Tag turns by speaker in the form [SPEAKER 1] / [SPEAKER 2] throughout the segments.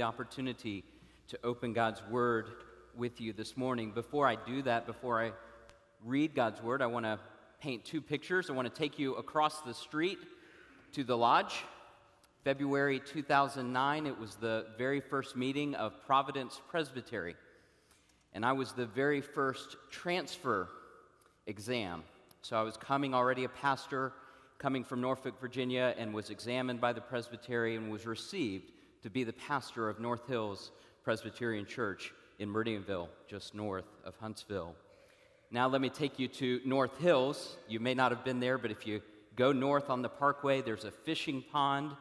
[SPEAKER 1] the opportunity to open God's Word with you this morning. Before I do that, before I read God's Word, I want to paint two pictures. I want to take you across the street to the lodge. February 2009, it was the very first meeting of Providence Presbytery. And I was the very first transfer exam. So I was coming already a pastor, coming from Norfolk, Virginia, and was examined by the presbytery and was received to be the pastor of North Hills Presbyterian Church in Meridianville, just north of Huntsville. Now, let me take you to North Hills. You may not have been there, but if you go north on the parkway, there's a fishing pond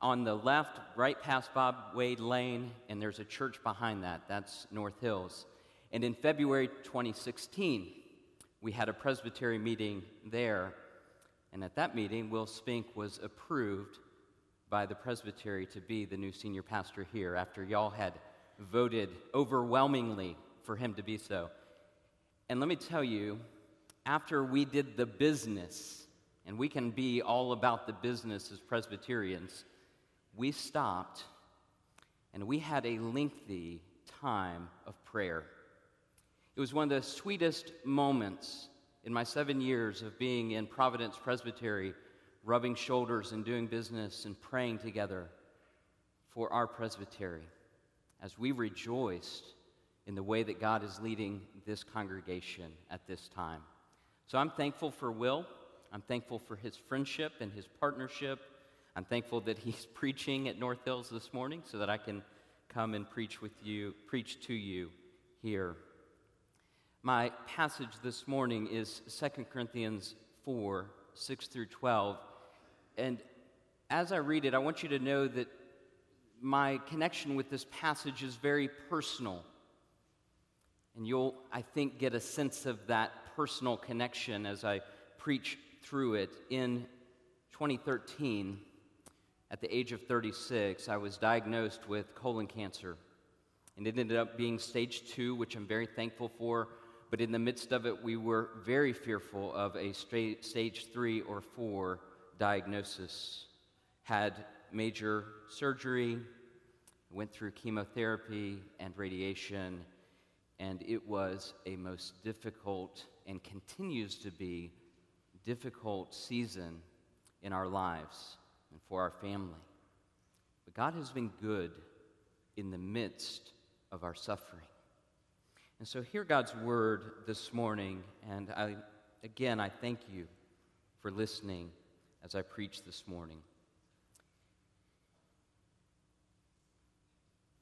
[SPEAKER 1] on the left, right past Bob Wade Lane, and there's a church behind that. That's North Hills. And in February 2016, we had a presbytery meeting there. And at that meeting, Will Spink was approved by the presbytery to be the new senior pastor here after y'all had voted overwhelmingly for him to be so. And let me tell you, after we did the business, and we can be all about the business as Presbyterians, we stopped and we had a lengthy time of prayer. It was one of the sweetest moments in my seven years of being in Providence Presbytery, rubbing shoulders and doing business and praying together for our presbytery as we rejoiced in the way that God is leading this congregation at this time. So I'm thankful for Will. I'm thankful for his friendship and his partnership. I'm thankful that he's preaching at North Hills this morning so that I can come and preach with you, preach to you here. My passage this morning is 2 Corinthians 4 6 through 12. And as I read it, I want you to know that my connection with this passage is very personal. And you'll, I think, get a sense of that personal connection as I preach through it. In 2013, at the age of 36, I was diagnosed with colon cancer. And it ended up being stage two, which I'm very thankful for but in the midst of it, we were very fearful of a stage three or four diagnosis. Had major surgery, went through chemotherapy and radiation, and it was a most difficult and continues to be difficult season in our lives and for our family. But God has been good in the midst of our suffering. And so, hear God's word this morning, and I, again, I thank you for listening as I preach this morning.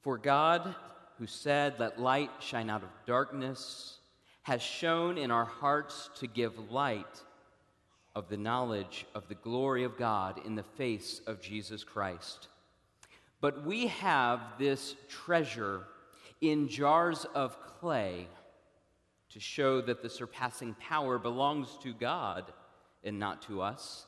[SPEAKER 1] For God, who said, Let light shine out of darkness, has shown in our hearts to give light of the knowledge of the glory of God in the face of Jesus Christ. But we have this treasure in jars of clay to show that the surpassing power belongs to God and not to us.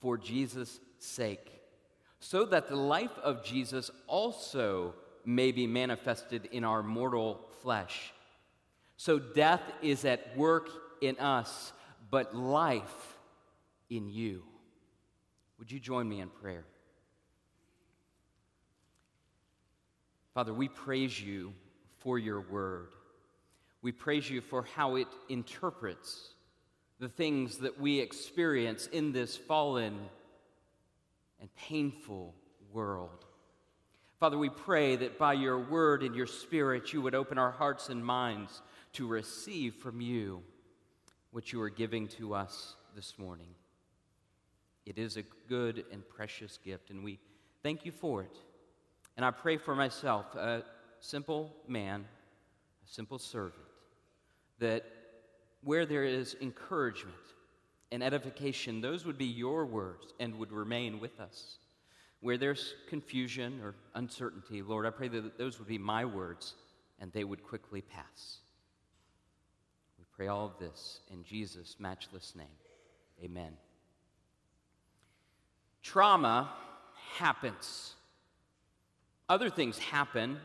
[SPEAKER 1] for Jesus' sake, so that the life of Jesus also may be manifested in our mortal flesh. So death is at work in us, but life in you. Would you join me in prayer? Father, we praise you for your word. We praise you for how it interprets the things that we experience in this fallen and painful world. Father, we pray that by your word and your spirit, you would open our hearts and minds to receive from you what you are giving to us this morning. It is a good and precious gift, and we thank you for it. And I pray for myself, a simple man, a simple servant, that where there is encouragement and edification, those would be your words and would remain with us. Where there's confusion or uncertainty, Lord, I pray that those would be my words and they would quickly pass. We pray all of this in Jesus' matchless name. Amen. Trauma happens. Other things happen,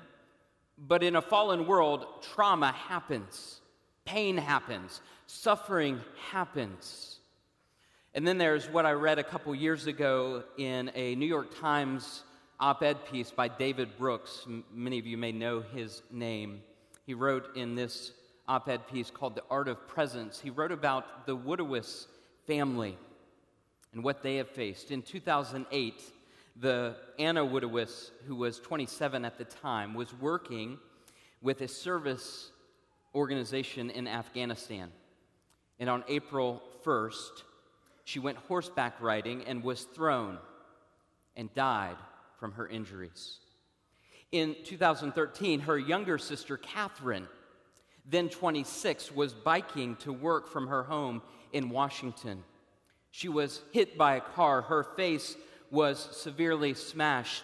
[SPEAKER 1] but in a fallen world, trauma happens, pain happens, suffering happens. And then there's what I read a couple years ago in a New York Times op ed piece by David Brooks. M- many of you may know his name. He wrote in this op ed piece called The Art of Presence, he wrote about the Woodiwiss family and what they have faced. In 2008, the Anna Woodiwiss, who was 27 at the time, was working with a service organization in Afghanistan. And on April 1st, she went horseback riding and was thrown and died from her injuries. In 2013, her younger sister, Catherine, then 26, was biking to work from her home in Washington. She was hit by a car. Her face was severely smashed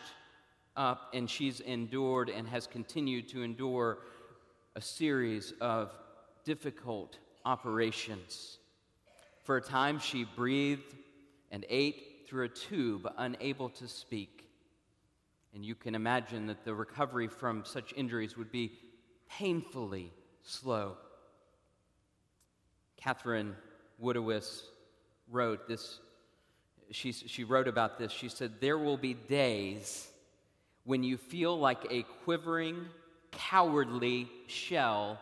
[SPEAKER 1] up, and she's endured and has continued to endure a series of difficult operations. For a time, she breathed and ate through a tube, unable to speak. And you can imagine that the recovery from such injuries would be painfully slow. Catherine Woodiwiss wrote this. She, she wrote about this. She said, There will be days when you feel like a quivering, cowardly shell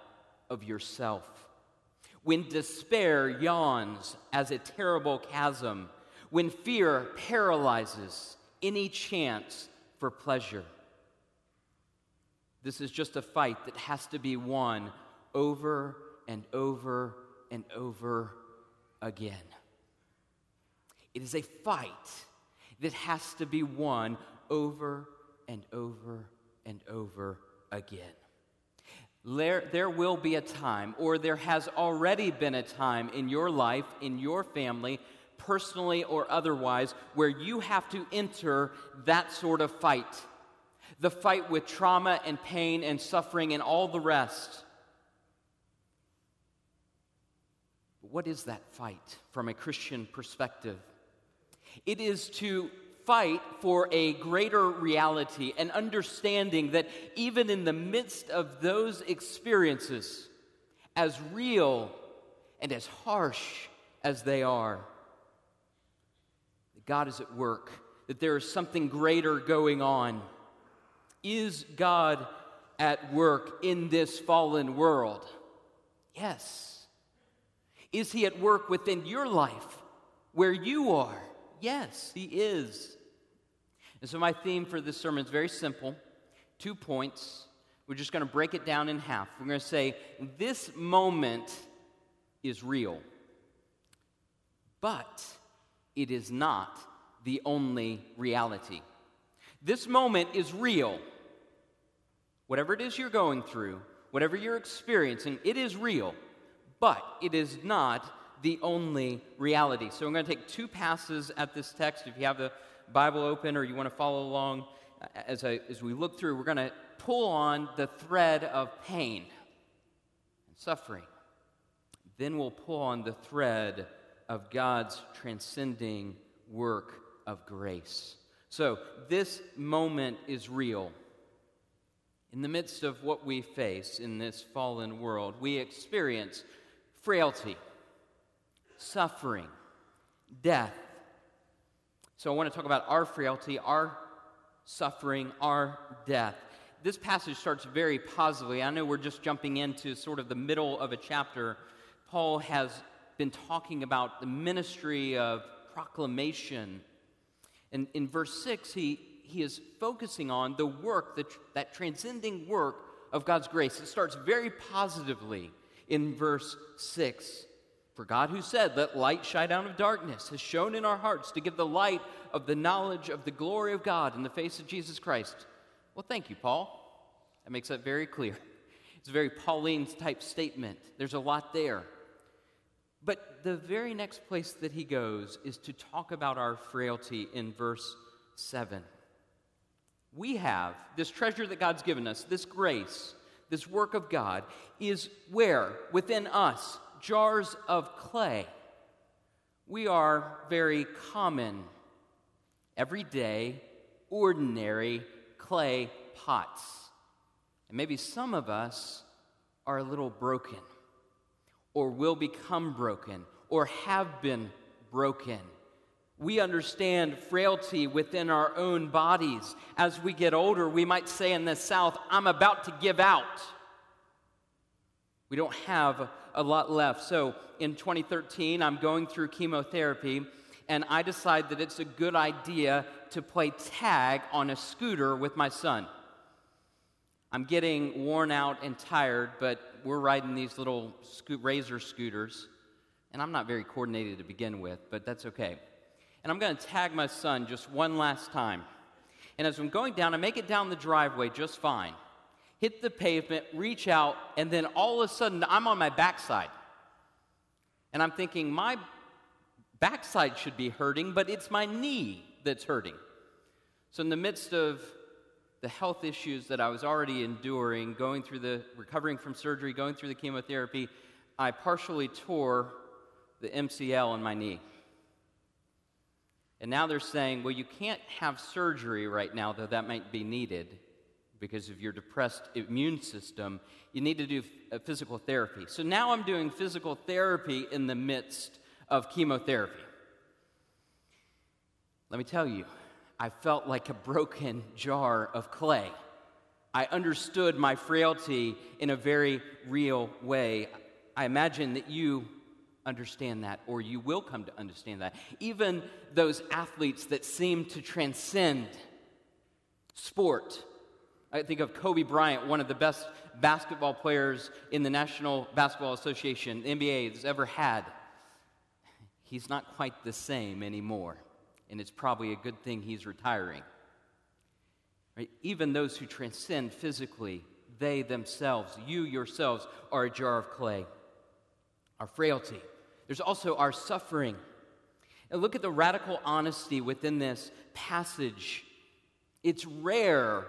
[SPEAKER 1] of yourself when despair yawns as a terrible chasm, when fear paralyzes any chance for pleasure. This is just a fight that has to be won over and over and over again. It is a fight that has to be won over and over and over again. There, there will be a time, or there has already been a time in your life, in your family, personally or otherwise, where you have to enter that sort of fight. The fight with trauma and pain and suffering and all the rest. What is that fight from a Christian perspective? It is to fight for a greater reality, an understanding that even in the midst of those experiences, as real and as harsh as they are, God is at work, that there is something greater going on. Is God at work in this fallen world? Yes. Is He at work within your life where you are? Yes, He is. And so, my theme for this sermon is very simple two points. We're just going to break it down in half. We're going to say, This moment is real, but it is not the only reality. This moment is real. Whatever it is you're going through, whatever you're experiencing, it is real, but it is not the only reality. So I'm going to take two passes at this text. If you have the Bible open or you want to follow along uh, as, I, as we look through, we're going to pull on the thread of pain and suffering. Then we'll pull on the thread of God's transcending work of grace. So, this moment is real. In the midst of what we face in this fallen world, we experience frailty, suffering, death, so I want to talk about our frailty, our suffering, our death. This passage starts very positively. I know we're just jumping into sort of the middle of a chapter. Paul has been talking about the ministry of proclamation. And in verse 6, he, he is focusing on the work, that, that transcending work of God's grace. It starts very positively in verse 6. For God, who said, Let light shine out of darkness, has shown in our hearts to give the light of the knowledge of the glory of God in the face of Jesus Christ. Well, thank you, Paul. That makes that very clear. It's a very Pauline type statement. There's a lot there. But the very next place that he goes is to talk about our frailty in verse 7. we have, this treasure that God's given us, this grace, this work of God, is where? Within us, jars of clay. We are very common, everyday, ordinary clay pots. And maybe some of us are a little broken, or will become broken, or have been broken. We understand frailty within our own bodies. As we get older, we might say in the South, I'm about to give out. We don't have a lot left. So in 2013, I'm going through chemotherapy, and I decide that it's a good idea to play tag on a scooter with my son. I'm getting worn out and tired, but we're riding these little sco- razor scooters, and I'm not very coordinated to begin with, but that's okay and I'm going to tag my son just one last time. And as I'm going down, I make it down the driveway just fine. Hit the pavement, reach out, and then all of a sudden I'm on my backside. And I'm thinking, my backside should be hurting, but it's my knee that's hurting. So, in the midst of the health issues that I was already enduring, going through the recovering from surgery, going through the chemotherapy, I partially tore the MCL in my knee. And now they're saying, well, you can't have surgery right now, though that might be needed because of your depressed immune system. You need to do uh, physical therapy. So now I'm doing physical therapy in the midst of chemotherapy. Let me tell you, I felt like a broken jar of clay. I understood my frailty in a very real way. I imagine that you understand that, or you will come to understand that. Even those athletes that seem to transcend sport. I think of Kobe Bryant, one of the best basketball players in the National Basketball Association, NBA, has ever had. He's not quite the same anymore, and it's probably a good thing he's retiring. Right? Even those who transcend physically, they themselves, you yourselves, are a jar of clay. Our frailty, there's also our suffering. And look at the radical honesty within this passage. It's rare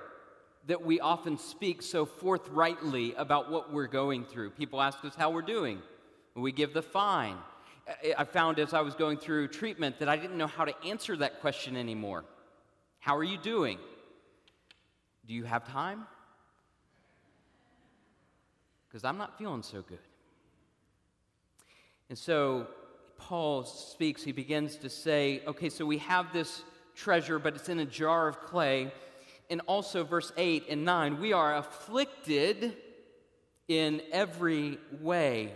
[SPEAKER 1] that we often speak so forthrightly about what we're going through. People ask us how we're doing, we give the fine. I found as I was going through treatment that I didn't know how to answer that question anymore. How are you doing? Do you have time? Because I'm not feeling so good. And so Paul speaks, he begins to say, okay, so we have this treasure, but it's in a jar of clay. And also, verse 8 and 9, we are afflicted in every way.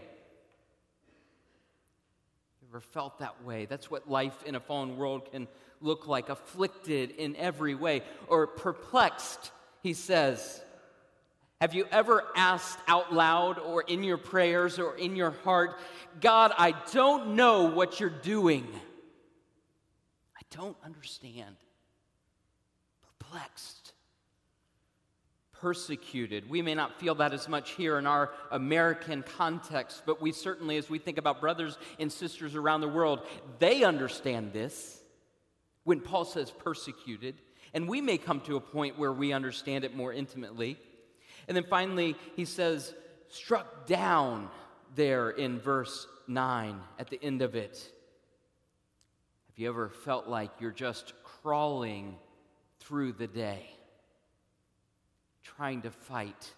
[SPEAKER 1] You ever felt that way? That's what life in a fallen world can look like afflicted in every way, or perplexed, he says. Have you ever asked out loud or in your prayers or in your heart, God, I don't know what you're doing? I don't understand. Perplexed, persecuted. We may not feel that as much here in our American context, but we certainly, as we think about brothers and sisters around the world, they understand this. When Paul says persecuted, and we may come to a point where we understand it more intimately. And then finally, he says, struck down there in verse 9 at the end of it. Have you ever felt like you're just crawling through the day, trying to fight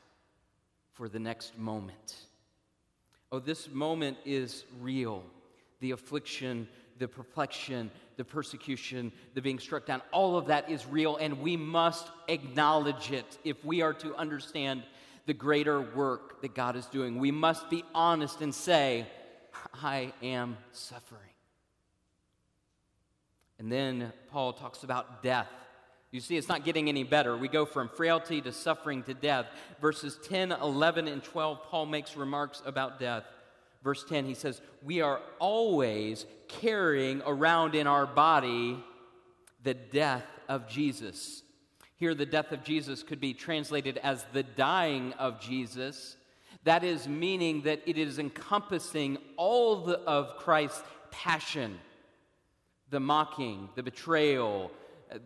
[SPEAKER 1] for the next moment? Oh, this moment is real. The affliction, the perplexion, the persecution, the being struck down, all of that is real, and we must acknowledge it if we are to understand the greater work that God is doing. We must be honest and say, I am suffering. And then Paul talks about death. You see, it's not getting any better. We go from frailty to suffering to death. Verses 10, 11, and 12, Paul makes remarks about death verse 10, he says, We are always carrying around in our body the death of Jesus. Here, the death of Jesus could be translated as the dying of Jesus. That is, meaning that it is encompassing all the, of Christ's passion the mocking, the betrayal,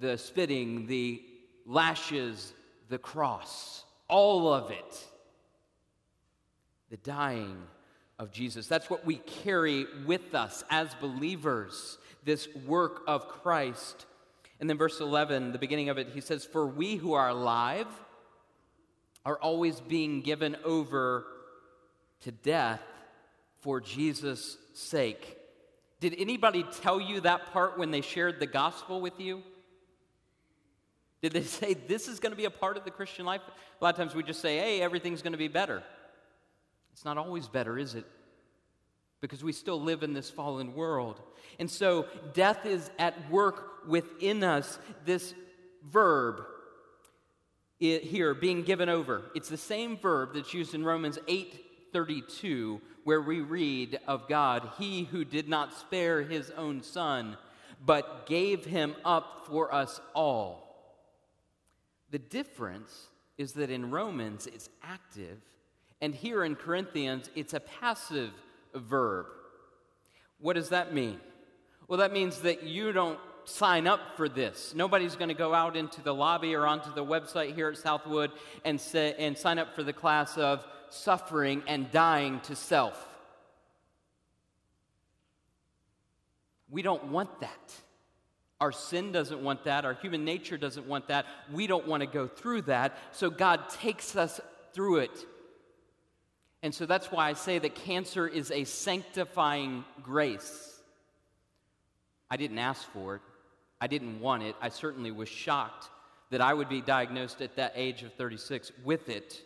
[SPEAKER 1] the spitting, the lashes, the cross, all of it. The dying of Jesus. That's what we carry with us as believers, this work of Christ. And then, verse 11, the beginning of it, he says, For we who are alive are always being given over to death for Jesus' sake. Did anybody tell you that part when they shared the gospel with you? Did they say this is going to be a part of the Christian life? A lot of times we just say, hey, everything's going to be better. It's not always better, is it? Because we still live in this fallen world. And so death is at work within us. This verb here, being given over, it's the same verb that's used in Romans 8 32, where we read of God, He who did not spare His own Son, but gave Him up for us all. The difference is that in Romans it's active, and here in Corinthians it's a passive verb. What does that mean? Well, that means that you don't sign up for this. Nobody's going to go out into the lobby or onto the website here at Southwood and, say, and sign up for the class of suffering and dying to self. We don't want that. Our sin doesn't want that. Our human nature doesn't want that. We don't want to go through that. So God takes us through it. And so that's why I say that cancer is a sanctifying grace. I didn't ask for it, I didn't want it. I certainly was shocked that I would be diagnosed at that age of 36 with it.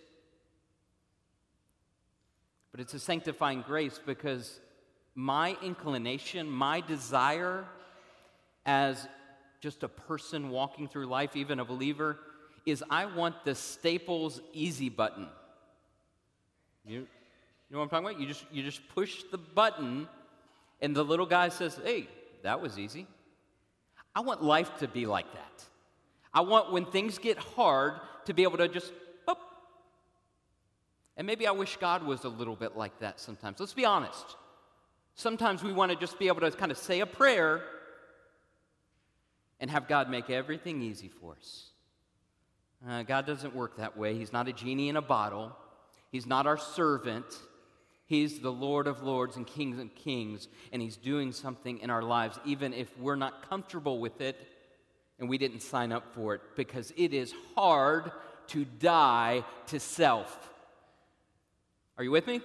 [SPEAKER 1] But it's a sanctifying grace because my inclination, my desire as just a person walking through life, even a believer, is I want the Staples easy button. You, you know what I'm talking about? You just, you just push the button, and the little guy says, Hey, that was easy. I want life to be like that. I want when things get hard to be able to just and maybe I wish God was a little bit like that sometimes. Let's be honest. Sometimes we want to just be able to kind of say a prayer and have God make everything easy for us. Uh, God doesn't work that way. He's not a genie in a bottle, He's not our servant. He's the Lord of lords and kings and kings, and He's doing something in our lives, even if we're not comfortable with it and we didn't sign up for it, because it is hard to die to self. Are you with me?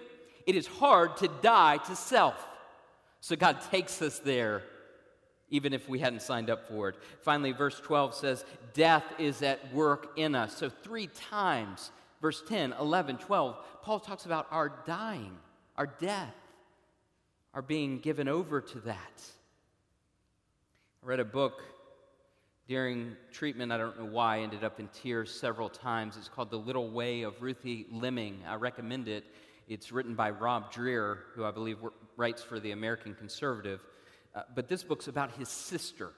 [SPEAKER 1] It is hard to die to self. So God takes us there, even if we hadn't signed up for it. Finally, verse 12 says, Death is at work in us. So, three times, verse 10, 11, 12, Paul talks about our dying, our death, our being given over to that. I read a book during treatment, I don't know why, I ended up in tears several times. It's called The Little Way of Ruthie Leming. I recommend it. It's written by Rod Dreher, who I believe writes for the American Conservative. Uh, but this book's about his sister.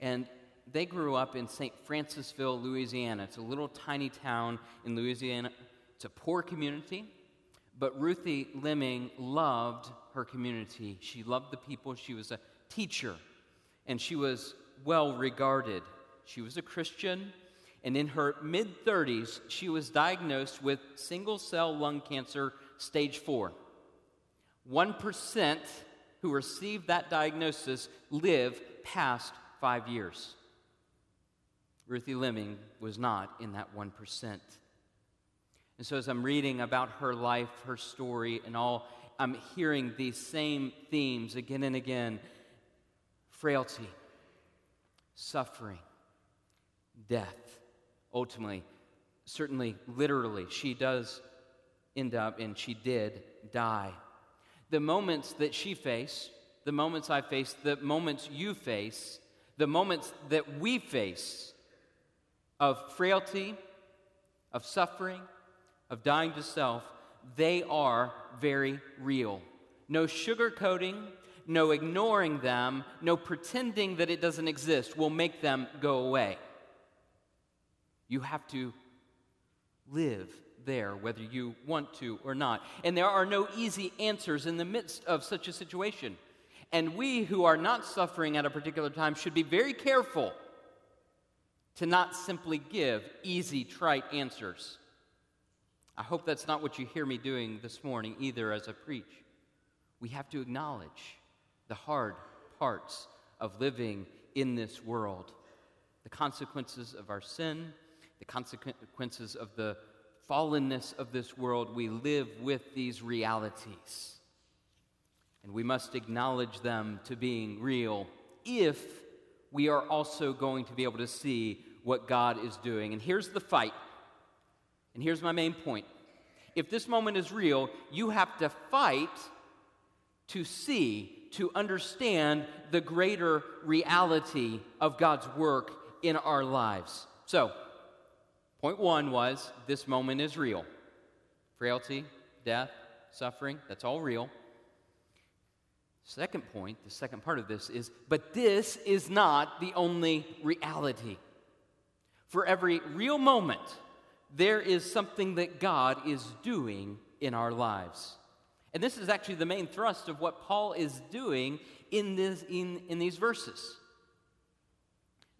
[SPEAKER 1] And they grew up in St. Francisville, Louisiana. It's a little tiny town in Louisiana. It's a poor community, but Ruthie Leming loved her community. She loved the people. She was a teacher, and she was well regarded. She was a Christian, and in her mid 30s, she was diagnosed with single cell lung cancer, stage four. 1% who receive that diagnosis live past five years. Ruthie Leming was not in that 1%. And so, as I'm reading about her life, her story, and all, I'm hearing these same themes again and again frailty, suffering, death. Ultimately, certainly literally, she does end up, and she did die. The moments that she faced, the moments I face, the moments you face, the moments that we face of frailty, of suffering, of dying to self, they are very real. No sugarcoating, no ignoring them, no pretending that it doesn't exist will make them go away. You have to live there, whether you want to or not. And there are no easy answers in the midst of such a situation. And we who are not suffering at a particular time should be very careful to not simply give easy, trite answers. I hope that's not what you hear me doing this morning either as I preach. We have to acknowledge the hard parts of living in this world the consequences of our sin, the consequences of the fallenness of this world. We live with these realities. And we must acknowledge them to being real if we are also going to be able to see what God is doing. And here's the fight. And here's my main point. If this moment is real, you have to fight to see, to understand the greater reality of God's work in our lives. So, point one was this moment is real. Frailty, death, suffering, that's all real. Second point, the second part of this is, but this is not the only reality. For every real moment, there is something that God is doing in our lives. And this is actually the main thrust of what Paul is doing in, this, in, in these verses.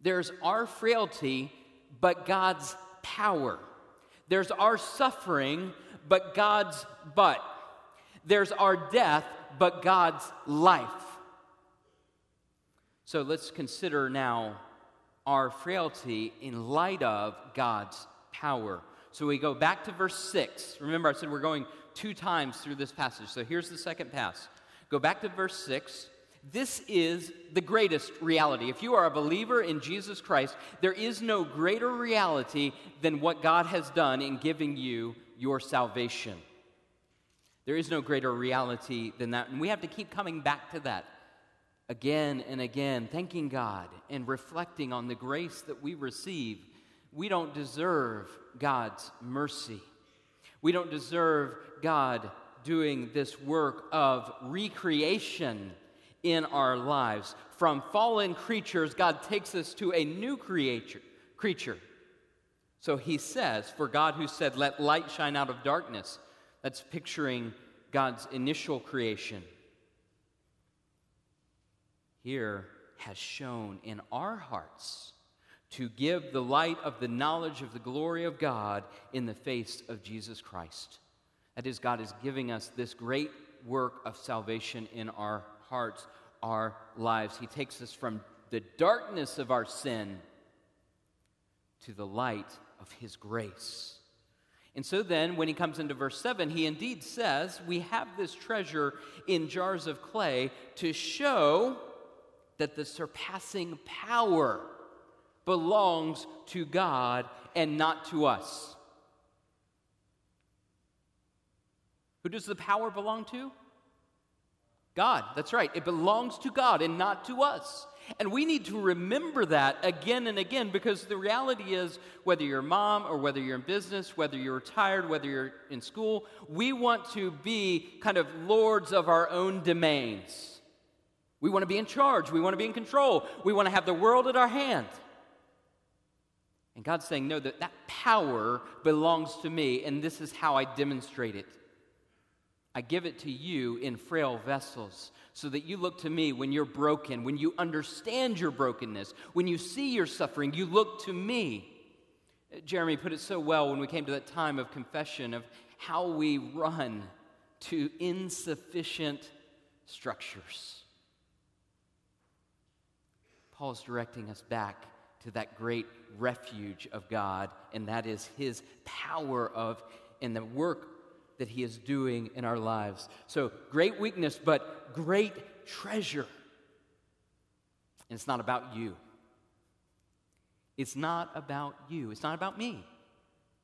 [SPEAKER 1] There's our frailty, but God's power. There's our suffering, but God's but. There's our death, but God's life. So let's consider now our frailty in light of God's power. So we go back to verse 6. Remember, I said we're going two times through this passage. So here's the second pass. Go back to verse 6. This is the greatest reality. If you are a believer in Jesus Christ, there is no greater reality than what God has done in giving you your salvation. There is no greater reality than that. And we have to keep coming back to that again and again, thanking God and reflecting on the grace that we receive. We don't deserve God's mercy. We don't deserve God doing this work of recreation in our lives. From fallen creatures, God takes us to a new creature, creature. So he says, For God who said, Let light shine out of darkness, that's picturing God's initial creation. Here has shown in our hearts to give the light of the knowledge of the glory of God in the face of Jesus Christ. That is, God is giving us this great work of salvation in our hearts, our lives. He takes us from the darkness of our sin to the light of His grace. And so then, when he comes into verse 7, he indeed says, We have this treasure in jars of clay to show that the surpassing power belongs to God and not to us. Who does the power belong to? God. That's right. It belongs to God and not to us. And we need to remember that again and again because the reality is whether you're a mom or whether you're in business, whether you're retired, whether you're in school, we want to be kind of lords of our own domains. We want to be in charge. We want to be in control. We want to have the world at our hand. And God's saying, no, that, that power belongs to me, and this is how I demonstrate it. I give it to you in frail vessels so that you look to me when you're broken, when you understand your brokenness, when you see your suffering, you look to me. Uh, Jeremy put it so well when we came to that time of confession of how we run to insufficient structures. Paul's directing us back to that great refuge of God, and that is his power of and the work that He is doing in our lives. So, great weakness, but great treasure. And it's not about you. It's not about you. It's not about me.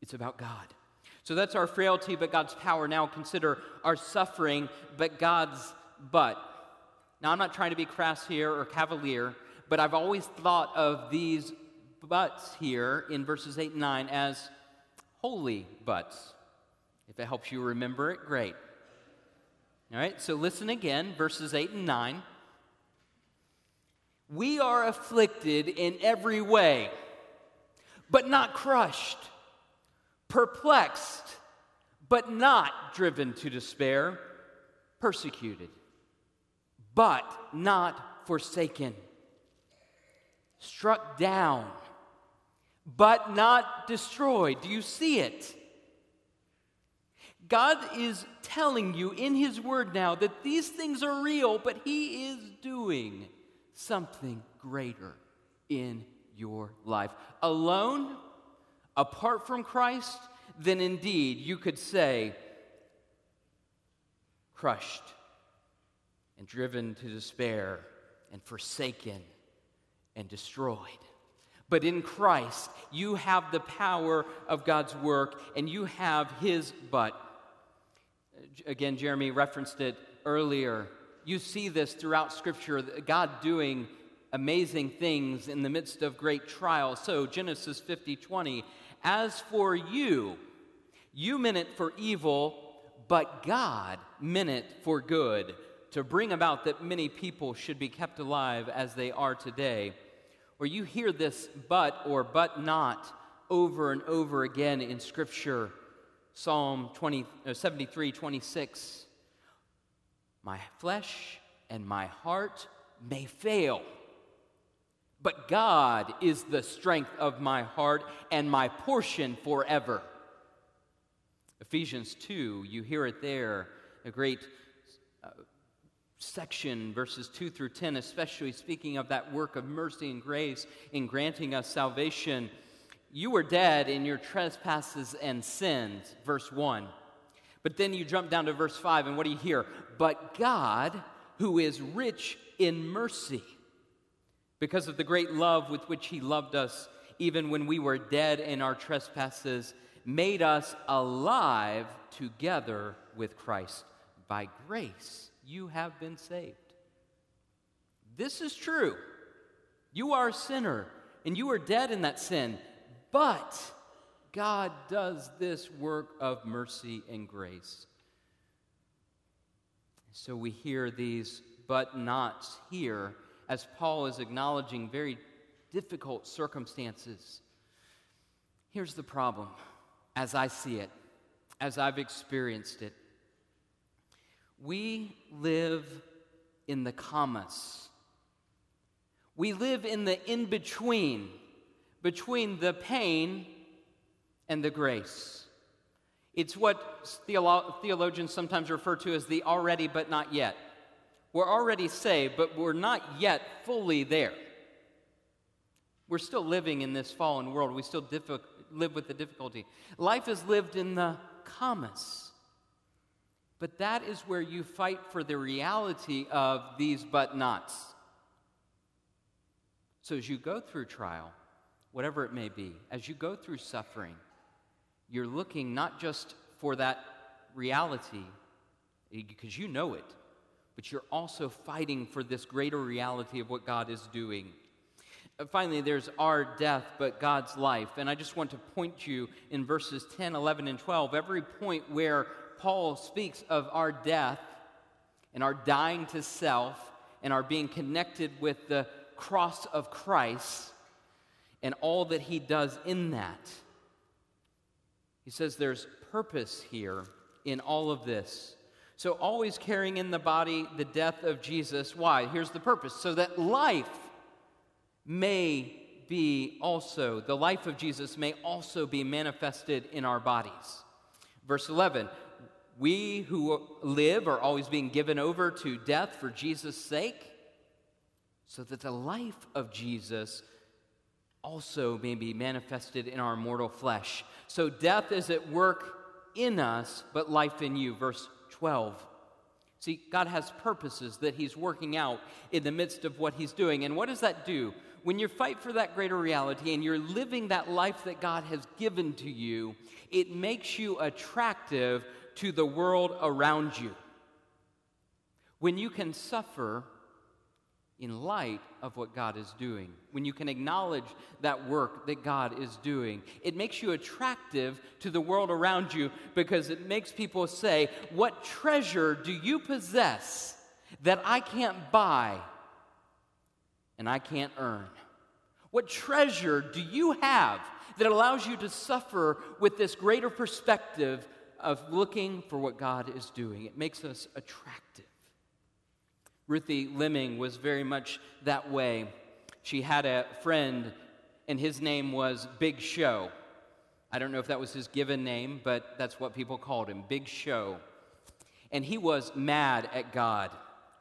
[SPEAKER 1] It's about God. So that's our frailty, but God's power. Now consider our suffering, but God's but. Now, I'm not trying to be crass here or cavalier, but I've always thought of these buts here in verses 8 and 9 as holy buts. If it helps you remember it, great. All right, so listen again, verses 8 and 9. We are afflicted in every way, but not crushed, perplexed, but not driven to despair, persecuted, but not forsaken, struck down, but not destroyed. Do you see it? God is telling you in His Word now that these things are real, but He is doing something greater in your life. Alone, apart from Christ, then indeed you could say, crushed and driven to despair and forsaken and destroyed. But in Christ, you have the power of God's work and you have His but. Again, Jeremy referenced it earlier. You see this throughout Scripture, God doing amazing things in the midst of great trials. So, Genesis 50 20, as for you, you meant it for evil, but God meant it for good, to bring about that many people should be kept alive as they are today. Or you hear this but or but not over and over again in Scripture. Psalm 20, uh, 73 26. My flesh and my heart may fail but God is the strength of my heart and my portion forever. Ephesians 2, you hear it there, a great uh, section, verses 2 through 10, especially speaking of that work of mercy and grace in granting us salvation. You were dead in your trespasses and sins, verse 1. But then you jump down to verse 5, and what do you hear? But God, who is rich in mercy, because of the great love with which He loved us, even when we were dead in our trespasses, made us alive together with Christ. By grace, you have been saved. This is true. You are a sinner, and you are dead in that sin, but God does this work of mercy and grace. So we hear these but nots here as Paul is acknowledging very difficult circumstances. Here's the problem, as I see it, as I've experienced it. We live in the commas. We live in the in between, between the pain and the grace. It's what theolo- theologians sometimes refer to as the already but not yet. We're already saved, but we're not yet fully there. We're still living in this fallen world. We still diffi- live with the difficulty. Life is lived in the commas. But that is where you fight for the reality of these but nots. So as you go through trial, whatever it may be, as you go through suffering, you're looking not just for that reality, because you know it, but you're also fighting for this greater reality of what God is doing. Uh, finally, there's our death, but God's life. And I just want to point you in verses 10, 11, and 12, every point where Paul speaks of our death and our dying to self and our being connected with the cross of Christ and all that he does in that. He says there's purpose here in all of this. So, always carrying in the body the death of Jesus. Why? Here's the purpose so that life may be also, the life of Jesus may also be manifested in our bodies. Verse 11 We who live are always being given over to death for Jesus' sake, so that the life of Jesus also may be manifested in our mortal flesh. So, death is at work in us, but life in you. Verse 12. See, God has purposes that He's working out in the midst of what He's doing. And what does that do? When you fight for that greater reality and you're living that life that God has given to you, it makes you attractive to the world around you. When you can suffer in light of what God is doing, when you can acknowledge that work that God is doing, it makes you attractive to the world around you because it makes people say, What treasure do you possess that I can't buy and I can't earn? What treasure do you have that allows you to suffer with this greater perspective of looking for what God is doing? It makes us attractive. Ruthie Leming was very much that way. She had a friend and his name was Big Show. I don't know if that was his given name, but that's what people called him Big Show. And he was mad at God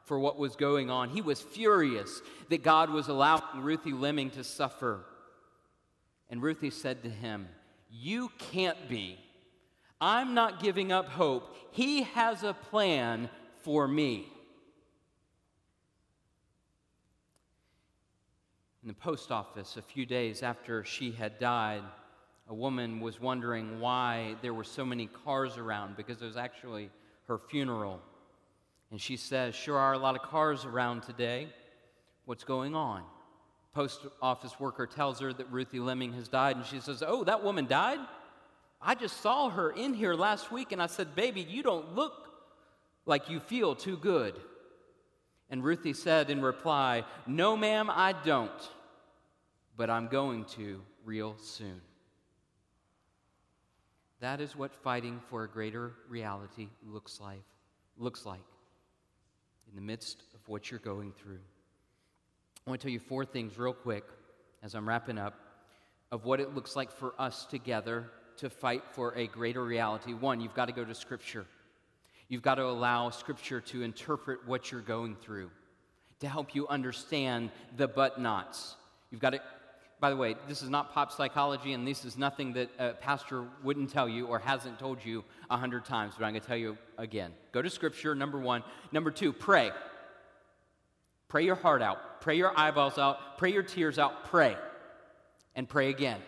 [SPEAKER 1] for what was going on. He was furious that God was allowing Ruthie Leming to suffer. And Ruthie said to him, You can't be. I'm not giving up hope. He has a plan for me. In the post office, a few days after she had died, a woman was wondering why there were so many cars around because it was actually her funeral. And she says, Sure are a lot of cars around today. What's going on? Post office worker tells her that Ruthie Leming has died, and she says, Oh, that woman died? I just saw her in here last week, and I said, Baby, you don't look like you feel too good. And Ruthie said in reply, No, ma'am, I don't, but I'm going to real soon. That is what fighting for a greater reality looks like. Looks like in the midst of what you're going through. I want to tell you four things real quick as I'm wrapping up of what it looks like for us together to fight for a greater reality. One, you've got to go to Scripture. You've got to allow Scripture to interpret what you're going through, to help you understand the but nots. You've got to, by the way, this is not pop psychology, and this is nothing that a pastor wouldn't tell you or hasn't told you a hundred times, but I'm going to tell you again. Go to Scripture, number one. Number two, pray. Pray your heart out, pray your eyeballs out, pray your tears out, pray, and pray again.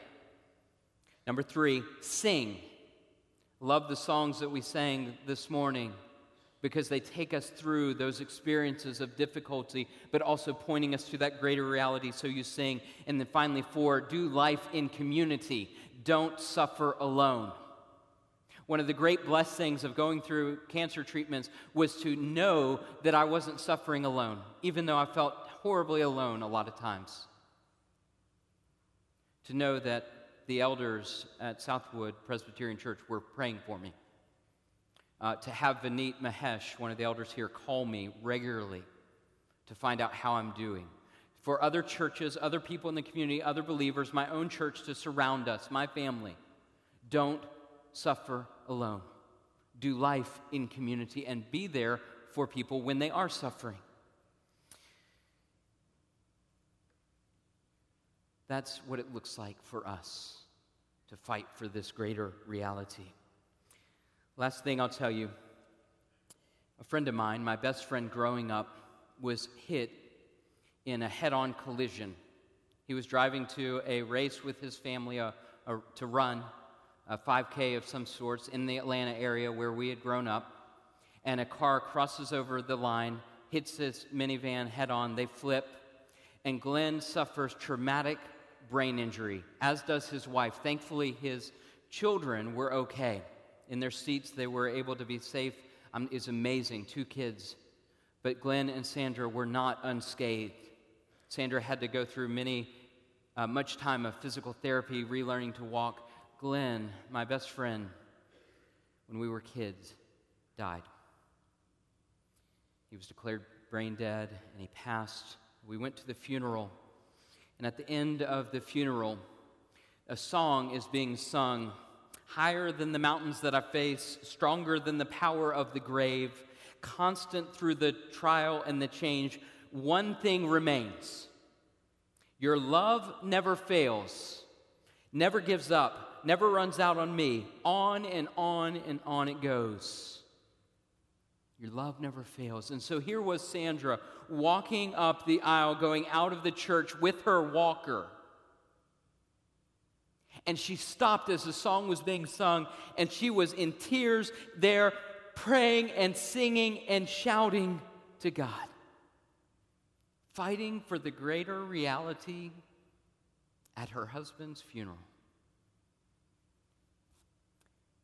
[SPEAKER 1] Number three, sing. Love the songs that we sang this morning because they take us through those experiences of difficulty, but also pointing us to that greater reality. So you sing. And then finally, four, do life in community. Don't suffer alone. One of the great blessings of going through cancer treatments was to know that I wasn't suffering alone, even though I felt horribly alone a lot of times. To know that the elders at Southwood Presbyterian Church were praying for me. Uh, to have Vineet Mahesh, one of the elders here, call me regularly to find out how I'm doing. For other churches, other people in the community, other believers, my own church to surround us, my family. Don't suffer alone. Do life in community and be there for people when they are suffering. That's what it looks like for us to fight for this greater reality. Last thing I'll tell you a friend of mine, my best friend growing up, was hit in a head on collision. He was driving to a race with his family uh, to run a 5K of some sorts in the Atlanta area where we had grown up, and a car crosses over the line, hits his minivan head on, they flip, and Glenn suffers traumatic brain injury, as does his wife. Thankfully, his children were okay. In their seats, they were able to be safe. Um, it's amazing, two kids. But Glenn and Sandra were not unscathed. Sandra had to go through many, uh, much time of physical therapy, relearning to walk. Glenn, my best friend, when we were kids, died. He was declared brain dead and he passed. We went to the funeral. And at the end of the funeral, a song is being sung higher than the mountains that I face, stronger than the power of the grave, constant through the trial and the change. One thing remains your love never fails, never gives up, never runs out on me. On and on and on it goes. Your love never fails. And so here was Sandra walking up the aisle, going out of the church with her walker. And she stopped as the song was being sung, and she was in tears there, praying and singing and shouting to God, fighting for the greater reality at her husband's funeral.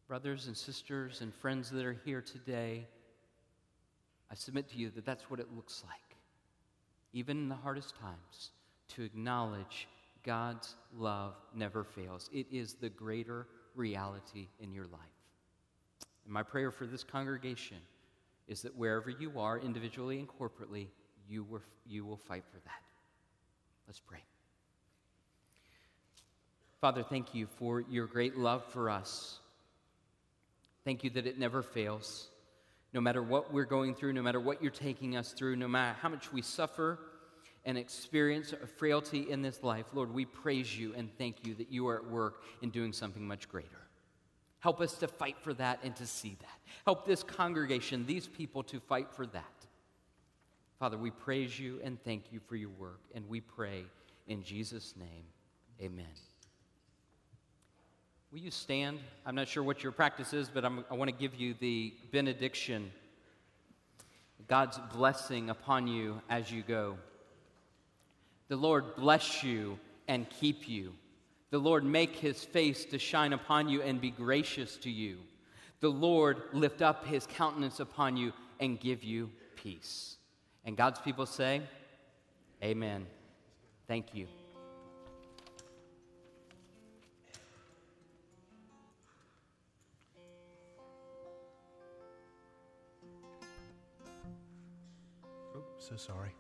[SPEAKER 1] Brothers and sisters and friends that are here today, I submit to you that that's what it looks like, even in the hardest times, to acknowledge God's love never fails. It is the greater reality in your life. And my prayer for this congregation is that wherever you are, individually and corporately, you, were, you will fight for that. Let's pray. Father, thank you for your great love for us. Thank you that it never fails. No matter what we're going through, no matter what you're taking us through, no matter how much we suffer and experience a frailty in this life, Lord, we praise you and thank you that you are at work in doing something much greater. Help us to fight for that and to see that. Help this congregation, these people, to fight for that. Father, we praise you and thank you for your work, and we pray in Jesus' name, amen. Will you stand? I'm not sure what your practice is, but I'm, i want to give you the benediction, God's blessing upon you as you go. The Lord bless you and keep you. The Lord make his face to shine upon you and be gracious to you. The Lord lift up his countenance upon you and give you peace. And God's people say, Amen. Thank you.
[SPEAKER 2] So sorry.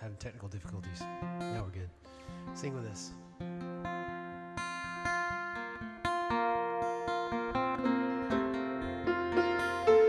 [SPEAKER 2] Having technical difficulties. Now we're good. Sing with us.